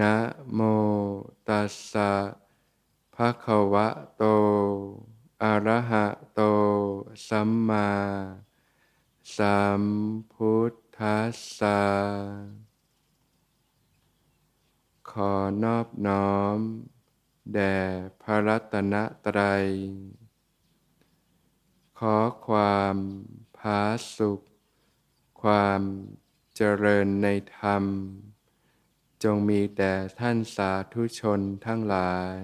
นะโมตัสสะภะคะวะโต อะระหะโต สัมมาสัมพุทธัสสะ ขอนอบน้อม แด่พระรัตนตรัย ขอความผาสุข ความเจริญในธรรม จงมีแด่ท่านสาธุชนทั้งหลาย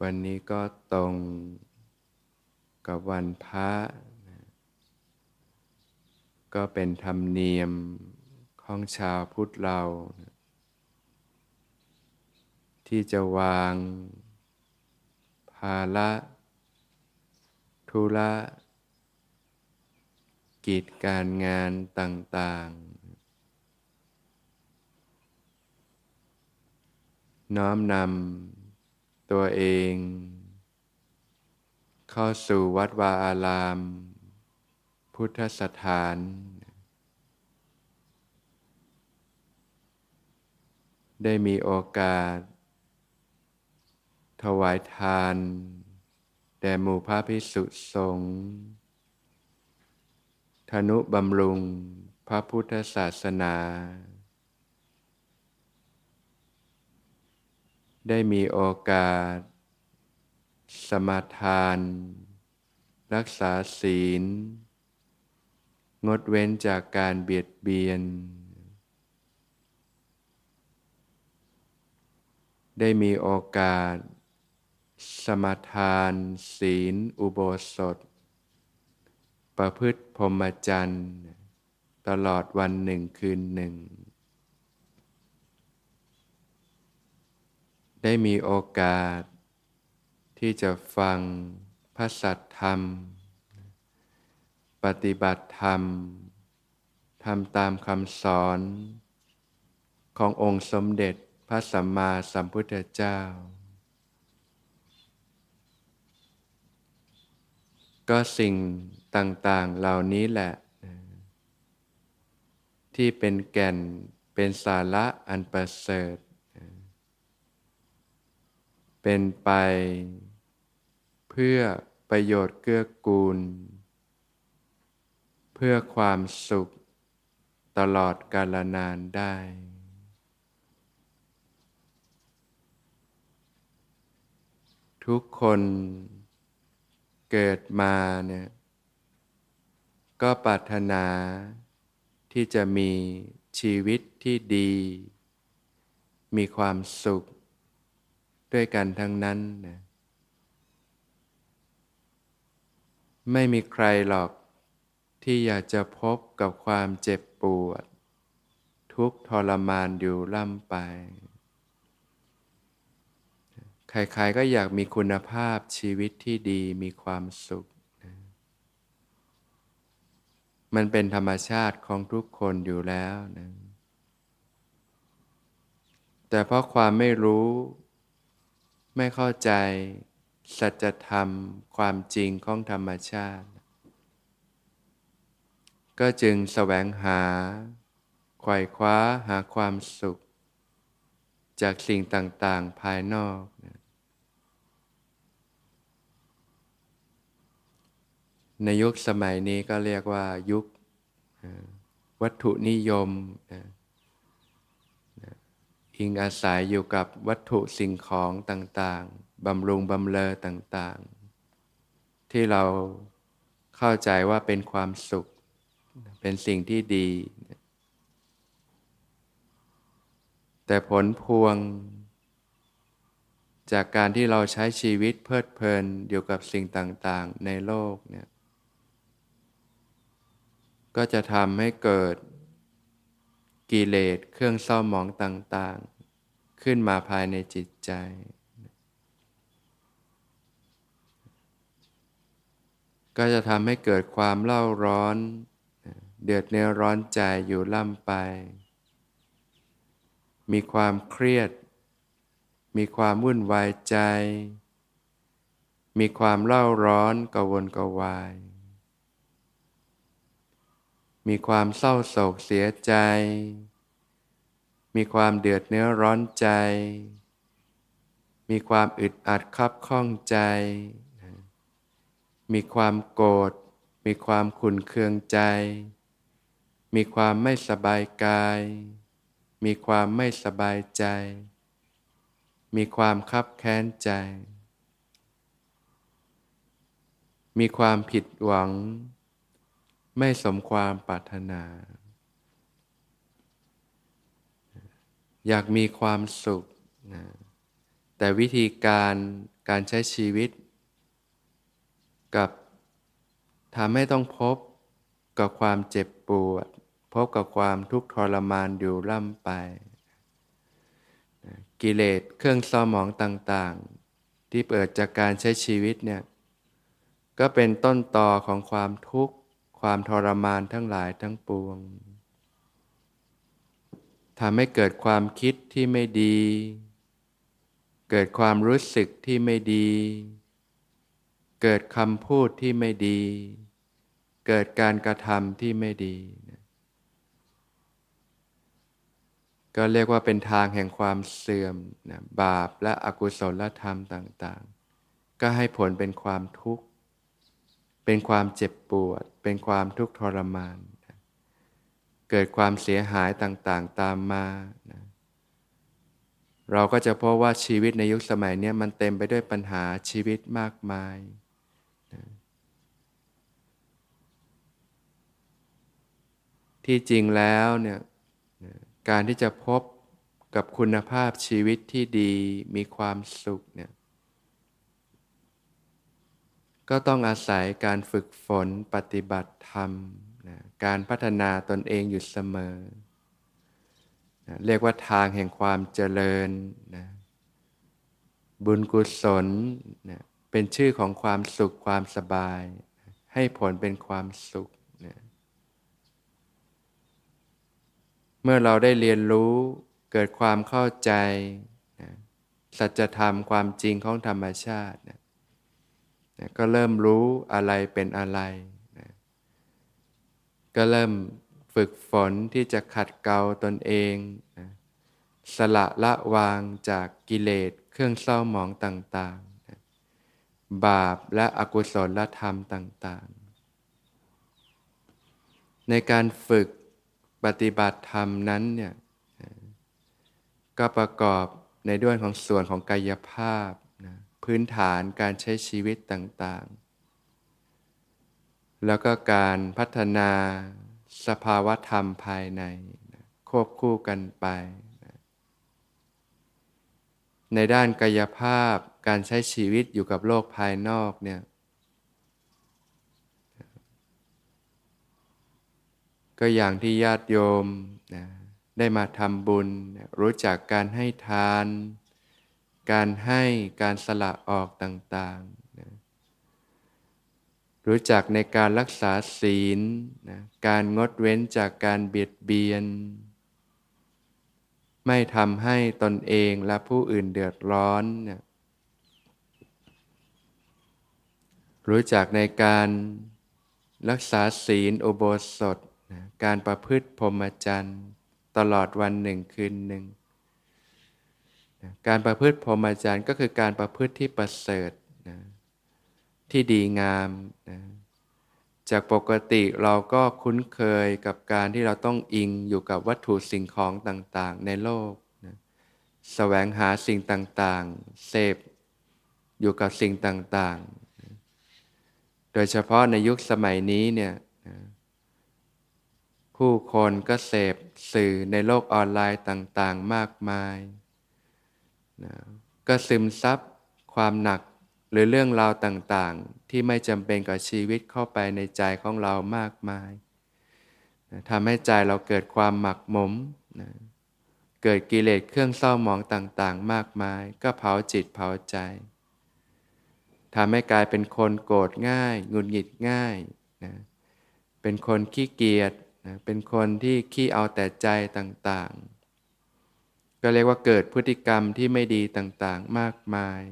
วันนี้ก็ตรงกับวันพระ ก็เป็นธรรมเนียมของชาวพุทธเรา ที่จะวางภาระ ธุระกิจการงานต่าง ๆ น้อมนำตัวเอง เข้าสู่วัดวาอาราม พุทธสถาน ได้มีโอกาส ถวายทาน แด่หมู่พระพิสุสงฆ์ธนุบำรุงพระพุทธศาสนา ได้มีโอกาส สมาทาน รักษาศีล งดเว้นจากการเบียดเบียน ได้มีโอกาส สมทาน ศีล อุโบสถ ประพฤติพรหมจรรย์ตลอดวันหนึ่งคืนหนึ่ง ได้มีโอกาส ที่จะฟังพระสัทธรรม ปฏิบัติธรรมทำตามคำสอนขององค์สมเด็จพระสัมมาสัมพุทธเจ้า ก็สิ่งต่าง ๆ เหล่านี้แหละ ที่เป็นแก่นเป็นสาระอันประเสริฐ เป็นไป เพื่อประโยชน์เกื้อกูล เพื่อความสุขตลอดกาลนานได้ ทุกคน เกิดมาเนี่ยก็ปรารถนาที่จะมีชีวิตที่ดี มีความสุข ด้วยกันทั้งนั้นนะไม่มีใครหรอกที่อยากจะพบกับความเจ็บปวด ทุกทรมานอยู่ล่ำไป ใครๆก็อยากมีคุณภาพชีวิตที่ดีมีความสุข มันเป็นธรรมชาติของทุกคนอยู่แล้วนะแต่เพราะความไม่รู้ ไม่เข้าใจ สัจธรรมความจริงของธรรมชาติ ก็จึงแสวงหาไขว่คว้าหาความสุข จากสิ่งต่างๆภายนอกนะ ในยุคสมัยนี้ก็เรียกว่ายุควัตถุนิยมนะอิงอาศัยอยู่กับวัตถุสิ่งของต่างๆ บำรุงบำเลอต่างๆ ที่เราเข้าใจว่าเป็นความสุข เป็นสิ่งที่ดี แต่ผลพวง จากการที่เราใช้ชีวิตเพลิดเพลินอยู่กับสิ่งต่างๆ ในโลกเนี่ย ก็จะทำให้เกิดกิเลสเครื่องเศร้าหมองต่างๆ ขึ้นมาภายในจิตใจ ก็จะทำให้เกิดความเล่าร้อน เดือดเนื้อร้อนใจอยู่ล่ำไป มีความเครียด มีความวุ่นวายใจ มีความเล่าร้อนกวนกวาย มีความเศร้าโศกเสียใจ มีความเดือดเนื้อร้อนใจ มีความอึดอัดคับข้องใจ มีความโกรธ มีความขุนเคืองใจ มีความไม่สบายกาย มีความไม่สบายใจ มีความคับแค้นใจ มีความผิดหวัง ไม่สมความปรารถนา อยากมีความสุขนะแต่วิธีการการใช้ชีวิต กับทำให้ต้องพบกับความเจ็บปวด พบกับความทุกข์ทรมานอยู่ร่ำไปกิเลสเครื่องเศร้าหมองต่างๆ ที่เปิดจากการใช้ชีวิตเนี่ยก็เป็นต้นต่อของความทุกข์ ความทรมานทั้งหลายทั้งปวงทำให้เกิดความคิดที่ไม่ดี เกิดความรู้สึกที่ไม่ดี เกิดคำพูดที่ไม่ดี เกิดการกระทำที่ไม่ดี ก็เรียกว่าเป็นทางแห่งความเสื่อมนะบาปและอกุศลธรรมต่าง ๆ ก็ให้ผลเป็นความทุกข์ เป็นความเจ็บปวด เป็นความทุกข์ทรมานเกิดความเสียหายต่างๆตามมานะเราก็จะพบว่าชีวิตในยุคสมัยนี้มันเต็มไปด้วยปัญหาชีวิตมากมายนะที่จริงแล้วเนี่ยนะการที่จะพบกับคุณภาพชีวิตที่ดีมีความสุขเนี่ย ก็ต้องอาศัยการฝึกฝนปฏิบัติธรรมการพัฒนาตนเองอยู่เสมอนะเรียกว่าทางแห่งความเจริญนะบุญกุศลนะเป็นชื่อของความสุขความสบาย ให้ผลเป็นความสุขนะเมื่อเราได้เรียนรู้เกิดความเข้าใจนะสัจธรรมความจริงของธรรมชาตินะ นะก็เริ่มรู้อะไรเป็นอะไรก็เริ่มฝึกฝนที่จะขัดเกลาตนเองนะสละละวางจากกิเลสเครื่องเศร้าหมองต่างๆนะบาปและอกุศลธรรมต่างๆ ในการฝึกปฏิบัติธรรมนั้นเนี่ยก็ประกอบในด้วยของส่วนของกายภาพ พื้นฐานการใช้ชีวิตต่างๆ แล้วก็การพัฒนาสภาวธรรมภายในควบคู่กันไปในด้านกายภาพการใช้ชีวิตอยู่กับโลกภายนอกเนี่ยก็อย่างที่ญาติโยมนะได้มาทำบุญ รู้จักการให้ทาน การให้การสละออกต่างๆรู้จักในการรักษาศีลนะการงดเว้นจากการเบียดเบียน ไม่ทำให้ตนเองและผู้อื่นเดือดร้อนนะรู้จักในการรักษาศีลอุโบสถนะการประพฤติพรหมจรรย์ ตลอดวันหนึ่งคืนหนึ่ง นะการประพฤติพรหมจรรย์ก็คือการประพฤติที่ประเสริฐนะที่ดีงามนะจากปกติเราก็คุ้นเคยกับการที่เราต้องอิงอยู่กับวัตถุสิ่งของต่างๆ ในโลกนะแสวงหาสิ่งต่างๆ เสพอยู่กับสิ่งต่างๆนะโดยเฉพาะในยุคสมัยนี้เนี่ยนะผู้คนก็เสพสื่อในโลกออนไลน์ต่างๆ มากมาย นะก็ซึมซับความหนักหรือเรื่องราวต่างๆ ที่ไม่จำเป็นกับชีวิตเข้าไปในใจของเรามากมายนะทำให้ใจเราเกิดความหมักหมมนะเกิดกิเลสเครื่องเศร้าหมองต่างๆ มากมาย ก็เผาจิตเผาใจทำให้กลายเป็นคนโกรธง่ายหงุดหงิดง่ายนะเป็นคนขี้เกียจนะเป็นคนที่ขี้เอาแต่ใจต่างๆ ก็เรียกว่าเกิดพฤติกรรมที่ไม่ดีต่างๆมากมาย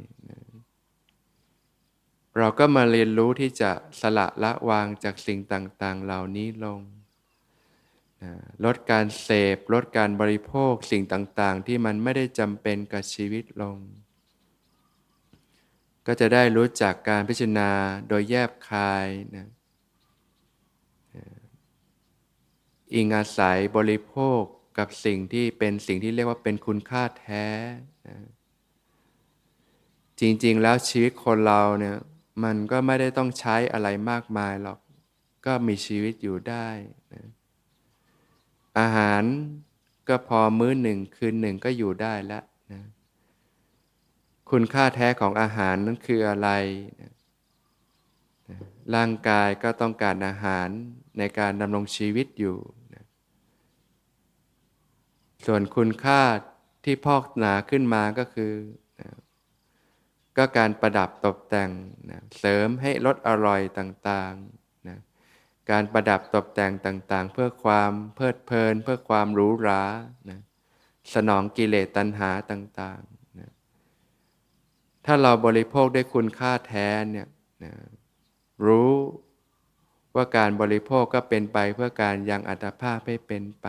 เราก็มาเรียนรู้ที่จะสละละวางจากสิ่งต่างๆ เหล่านี้ลง ลดการเสพ ลดการบริโภคสิ่งต่างๆ ที่มันไม่ได้จำเป็นกับชีวิตลง ก็จะได้รู้จักการพิจารณาโดยแยบคายนะอิงอาศัยบริโภค กับสิ่งที่เป็นสิ่งที่เรียกว่าเป็นคุณค่าแท้นะจริงๆ แล้วชีวิตคนเราเนี่ยมันก็ไม่ได้ต้องใช้อะไรมากมายหรอก ก็มีชีวิตอยู่ได้นะอาหารก็พอมื้อหนึ่งคืนหนึ่งก็อยู่ได้แล้วนะคุณค่าแท้ของอาหารนั้นคืออะไรร่างกายก็ต้องการอาหารในการดำรงชีวิตอยู่ ส่วนคุณค่าที่พอกหนาขึ้นมาก็คือก็การประดับตกแต่งเสริมให้ลดอร่อยต่างๆการประดับตกแต่งต่างๆ เพื่อความเพลิดเพลิน เพื่อความหรูหราสนองกิเลสตัณหาต่างๆถ้าเราบริโภคด้วยคุณค่าแท้เนี่ยนะรู้ว่าการบริโภคก็เป็นไปเพื่อการยังอัตภาพให้เป็นไป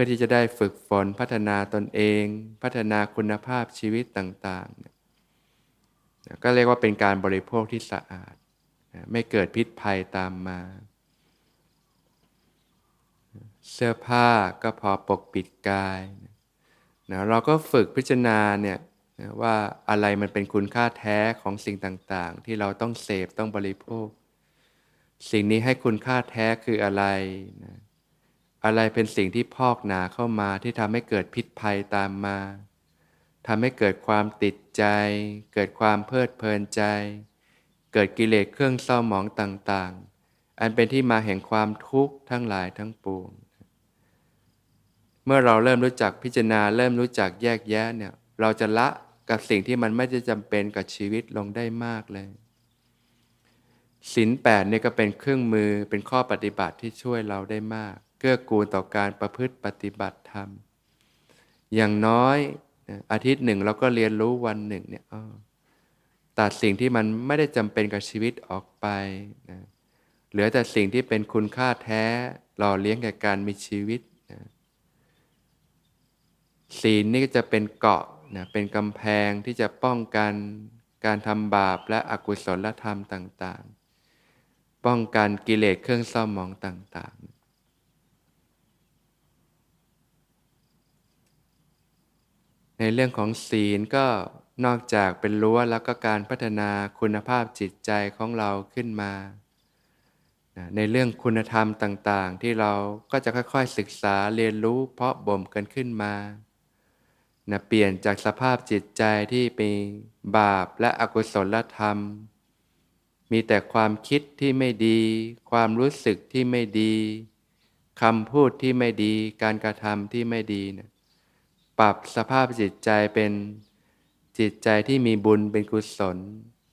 พื่อที่จะได้ฝึกฝนพัฒนาตนเอง พัฒนาคุณภาพชีวิตต่างๆ ก็เรียกว่าเป็นการบริโภคที่สะอาด ไม่เกิดพิษภัยตามมา เสื้อผ้าก็พอปกปิดกายนะเราก็ฝึกพิจารณาเนี่ยว่าอะไรมันเป็นคุณค่าแท้ของสิ่งต่างๆ ที่เราต้องเสพต้องบริโภค สิ่งนี้ให้คุณค่าแท้คืออะไรนะ อะไรเป็นสิ่งที่พอกหนาเข้ามาที่ทำให้เกิดพิษภัยตามมาทำให้เกิดความติดใจ เกิดความเพลิดเพลินใจ เกิดกิเลสเครื่องเศร้าหมองต่างๆ อันเป็นที่มาแห่งความทุกข์ทั้งหลายทั้งปวง เมื่อเราเริ่มรู้จักพิจารณาเริ่มรู้จักแยกแยะเนี่ยเราจะละกับสิ่งที่มันไม่ได้จำเป็นกับชีวิตลงได้มากเลยศีลแปดเนี่ยก็เป็นเครื่องมือเป็นข้อปฏิบัติที่ช่วยเราได้มาก เกื้อกูลต่อการประพฤติปฏิบัติธรรม อย่างน้อยอาทิตย์หนึ่งเราก็เรียนรู้วันหนึ่งเนี่ยตัดสิ่งที่มันไม่ได้จำเป็นกับชีวิตออกไปนะเหลือแต่สิ่งที่เป็นคุณค่าแท้หล่อเลี้ยงแก่การมีชีวิตนะศีลนี่จะเป็นเกาะนะเป็นกำแพงที่จะป้องกันการทำบาปและอกุศลธรรมต่าง ๆ ป้องกันกิเลสเครื่องเศร้าหมองต่าง ๆ ในเรื่องของศีลก็นอกจากเป็นรั้วแล้วก็การพัฒนาคุณภาพจิตใจของเราขึ้นมา ในเรื่องคุณธรรมต่างๆ ที่เราก็จะค่อยๆศึกษาเรียนรู้เพาะบ่มกันขึ้นมานะเปลี่ยนจากสภาพจิตใจที่เป็นบาปและอกุศลธรรม มีแต่ความคิดที่ไม่ดี ความรู้สึกที่ไม่ดีคำพูดที่ไม่ดี การกระทำที่ไม่ดีนะ ปรับสภาพจิตใจเป็นจิตใจที่มีบุญเป็นกุศล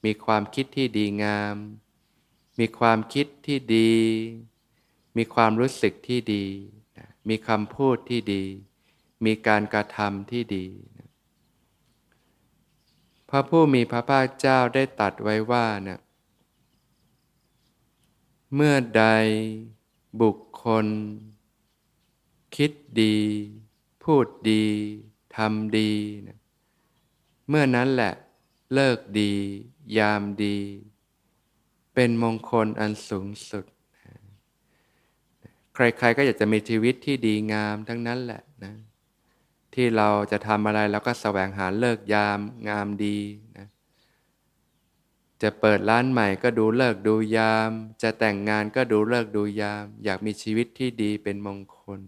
มีความคิดที่ดีงาม มีความคิดที่ดี มีความรู้สึกที่ดี มีคำพูดที่ดี มีการกระทำที่ดี พระผู้มีพระภาคเจ้าได้ตัดไว้ว่าเนี่ยเมื่อใดบุคคล คิดดี พูดดีทำดีนะเมื่อนั้นแหละ เลิกดี ยามดี เป็นมงคลอันสูงสุด ใครๆก็อยากจะมีชีวิตที่ดีงามทั้งนั้นแหละนะที่เราจะทำอะไรเราก็แสวงหาเลิกยามงามดีนะจะเปิดร้านใหม่ก็ดูเลิกดูยาม จะแต่งงานก็ดูเลิกดูยาม อยากมีชีวิตที่ดีเป็นมงคล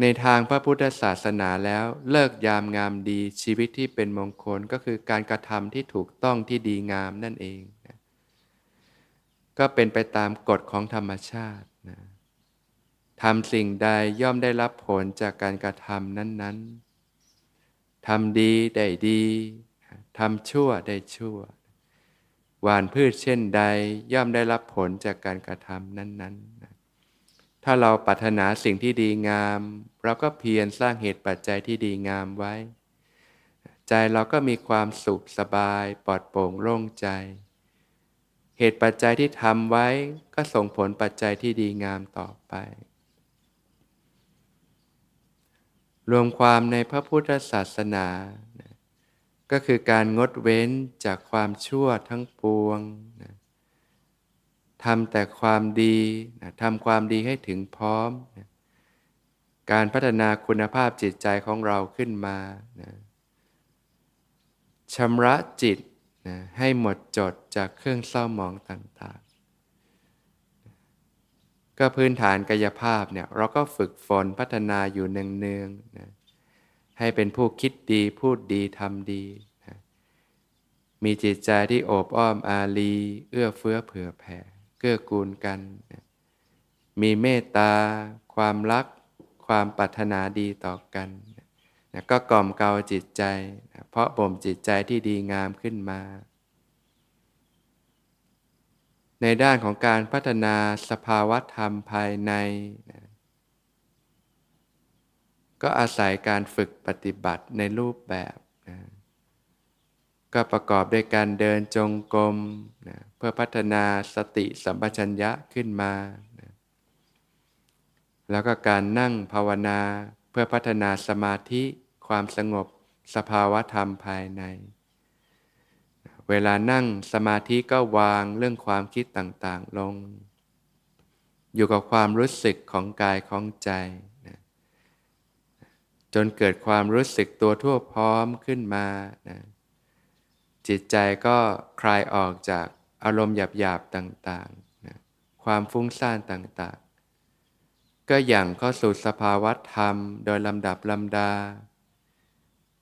ในทางพระพุทธศาสนาแล้วเลิกยามงามดีชีวิตที่เป็นมงคลก็คือการกระทำที่ถูกต้องที่ดีงามนั่นเองนะก็เป็นไปตามกฎของธรรมชาตินะทำสิ่งใดย่อมได้รับผลจากการกระทำนั้นๆทำดีได้ดีทำชั่วได้ชั่ว หวานพืชเช่นใดย่อมได้รับผลจากการกระทำนั้น ๆ ถ้าเราปรารถนาสิ่งที่ดีงาม เราก็เพียรสร้างเหตุปัจจัยที่ดีงามไว้ ใจเราก็มีความสุขสบายปลอดโปร่งโล่งใจ เหตุปัจจัยที่ทำไว้ก็ส่งผลปัจจัยที่ดีงามต่อไป รวมความในพระพุทธศาสนา ก็คือการงดเว้นจากความชั่วทั้งปวงนะ ทำแต่ความดีนะทำความดีให้ถึงพร้อมนะการพัฒนาคุณภาพจิตใจของเราขึ้นมานะชำระจิตนะให้หมดจดจากเครื่องเศร้าหมองต่างๆ ก็พื้นฐานกายภาพเนี่ยเราก็ฝึกฝนพัฒนาอยู่เนืองๆนะให้เป็นผู้คิดดีพูดดีทำดีนะมีจิตใจที่โอบอ้อมอารีเอื้อเฟื้อเผื่อแผ่ กื้อกูลกัน มีเมตตา ความรัก ความปรารถนาดีต่อกันนะก็กล่อมเกลาจิตใจนะเพราะบ่มจิตใจที่ดีงามขึ้นมา ในด้านของการพัฒนาสภาวะธรรมภายในนะก็อาศัยการฝึกปฏิบัติในรูปแบบนะ ก็ประกอบด้วยการเดินจงกรมนะเพื่อพัฒนาสติสัมปชัญญะขึ้นมานะแล้วก็การนั่งภาวนาเพื่อพัฒนาสมาธิความสงบสภาวะธรรมภายใน เวลานั่งสมาธิก็วางเรื่องความคิดต่างๆลง อยู่กับความรู้สึกของกายของใจจนเกิดความรู้สึกตัวทั่วพร้อมขึ้นมานะ จิตใจก็คลายออกจากอารมณ์หยาบๆต่างๆนะความฟุ้งซ่านต่างๆ ก็อย่างเข้าสู่สภาวะธรรม โดยลำดับลำดา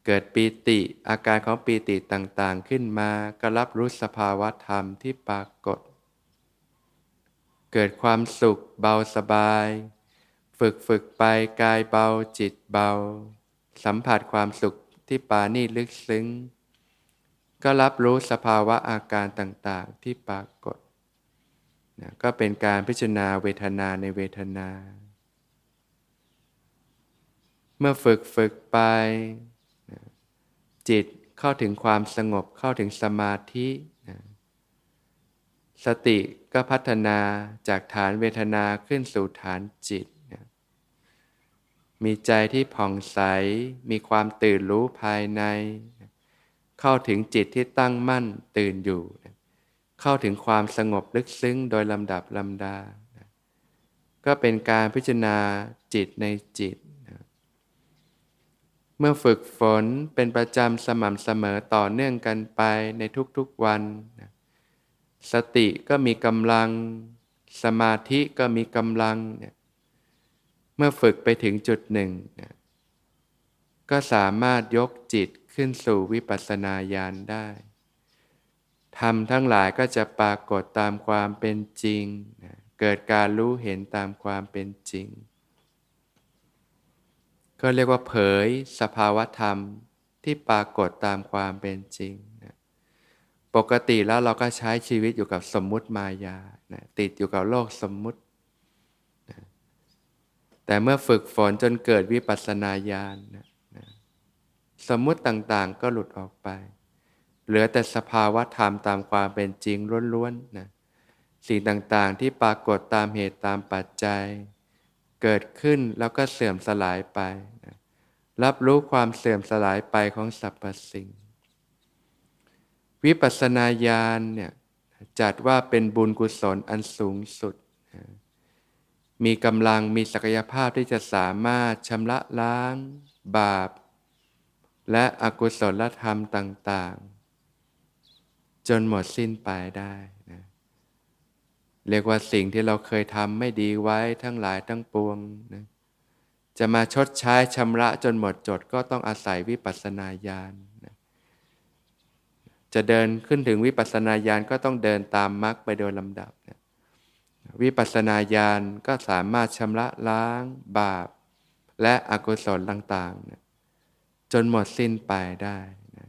เกิดปีติอาการของปีติต่างๆขึ้นมาก็รับรู้สภาวะธรรมที่ปรากฏ เกิดความสุขเบาสบาย ฝึกฝึกไปกายเบาจิตเบา สัมผัสความสุขที่ปานี่ลึกซึ้ง ก็รับรู้สภาวะอาการต่างๆที่ปรากฏนะก็เป็นการพิจารณาเวทนาในเวทนา เมื่อฝึกฝึกไปนะจิตเข้าถึงความสงบเข้าถึงสมาธินะสติก็พัฒนาจากฐานเวทนาขึ้นสู่ฐานจิตมีใจที่ผ่องใส มีความตื่นรู้ภายใน เข้าถึงจิตที่ตั้งมั่นตื่นอยู่ เข้าถึงความสงบลึกซึ้งโดยลำดับลำดา ก็เป็นการพิจารณาจิตในจิต เมื่อฝึกฝนเป็นประจำสม่ำเสมอต่อเนื่องกันไปในทุกๆวัน สติก็มีกำลัง สมาธิก็มีกำลัง เมื่อฝึกไปถึงจุดหนึ่ง ก็สามารถยกจิตขึ้นสู่วิปัสสนาญาณได้ธรรมทั้งหลายก็จะปรากฏตามความเป็นจริง เกิดการรู้เห็นตามความเป็นจริง ก็เรียกว่าเผยสภาวธรรมที่ปรากฏตามความเป็นจริงนะปกติแล้วเราก็ใช้ชีวิตอยู่กับสมมุติมายานะติดอยู่กับโลกสมมุติแต่เมื่อฝึกฝนจนเกิดวิปัสสนาญาณนะ สมมุติต่างๆ ก็หลุดออกไป เหลือแต่สภาวะธรรมตามความเป็นจริงล้วนๆนะสิ่งต่างๆที่ปรากฏตามเหตุตามปัจจัย เกิดขึ้นแล้วก็เสื่อมสลายไปนะรับรู้ความเสื่อมสลายไปของสรรพสิ่ง วิปัสสนาญาณเนี่ยจัดว่าเป็นบุญกุศลอันสูงสุดนะมีกำลังมีศักยภาพที่จะสามารถชำระล้าง บาป และอกุศลธรรมต่าง ๆ จนหมดสิ้นไปได้นะเรียกว่าสิ่งที่เราเคยทำไม่ดีไว้ทั้งหลายทั้งปวงนะจะมาชดใช้ชำระจนหมดจดก็ต้องอาศัยวิปัสสนาญาณนะจะเดินขึ้นถึงวิปัสสนาญาณก็ต้องเดินตามมรรคไปโดยลำดับนะวิปัสสนาญาณก็สามารถชำระล้างบาป และอกุศลต่างๆนะ จนหมดสิ้นไปได้นะ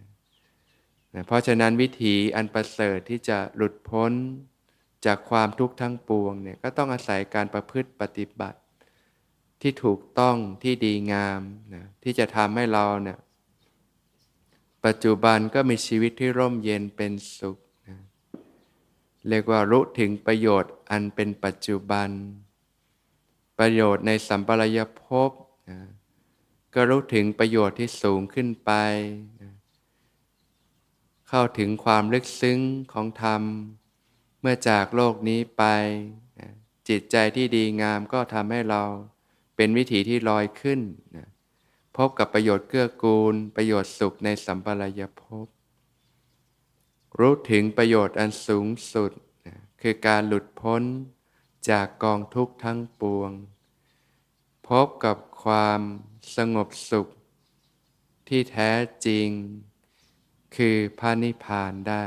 นะเพราะฉะนั้นวิถีอันประเสริฐที่จะหลุดพ้นจากความทุกข์ทั้งปวงเนี่ยก็ต้องอาศัยการประพฤติปฏิบัติ ที่ถูกต้องที่ดีงามนะที่จะทำให้เราเนี่ยปัจจุบันก็มีชีวิตที่ร่มเย็นเป็นสุขนะเรียกว่ารู้ถึงประโยชน์อันเป็นปัจจุบัน ประโยชน์ในสัมปรายภพ ก็รู้ถึงประโยชน์ที่สูงขึ้นไป เข้าถึงความลึกซึ้งของธรรม เมื่อจากโลกนี้ไป จิตใจที่ดีงามก็ทำให้เราเป็นวิถีที่ลอยขึ้น พบกับประโยชน์เกื้อกูล ประโยชน์สุขในสัมปรายภพ รู้ถึงประโยชน์อันสูงสุด คือการหลุดพ้นจากกองทุกข์ทั้งปวง พบกับความ สงบสุข ที่แท้จริง คือพระนิพพานได้